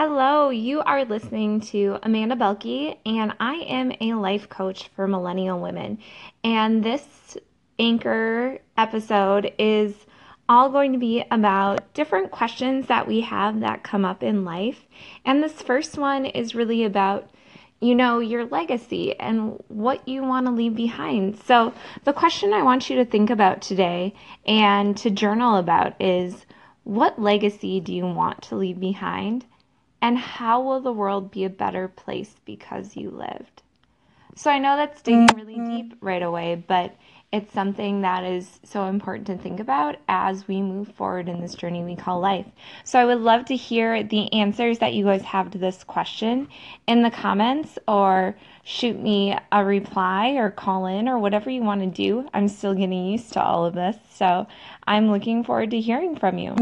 Hello, you are listening to Amanda Belke, and I am a life coach for millennial women. And this anchor episode is all going to be about different questions that we have that come up in life. And this first one is really about you know, your legacy and what you want to leave behind. So, the question I want you to think about today and to journal about is what legacy do you want to leave behind? And how will the world be a better place because you lived? So I know that's digging really mm-hmm. deep right away, but it's something that is so important to think about as we move forward in this journey we call life. So I would love to hear the answers that you guys have to this question in the comments or shoot me a reply or call in or whatever you want to do. I'm still getting used to all of this, so I'm looking forward to hearing from you.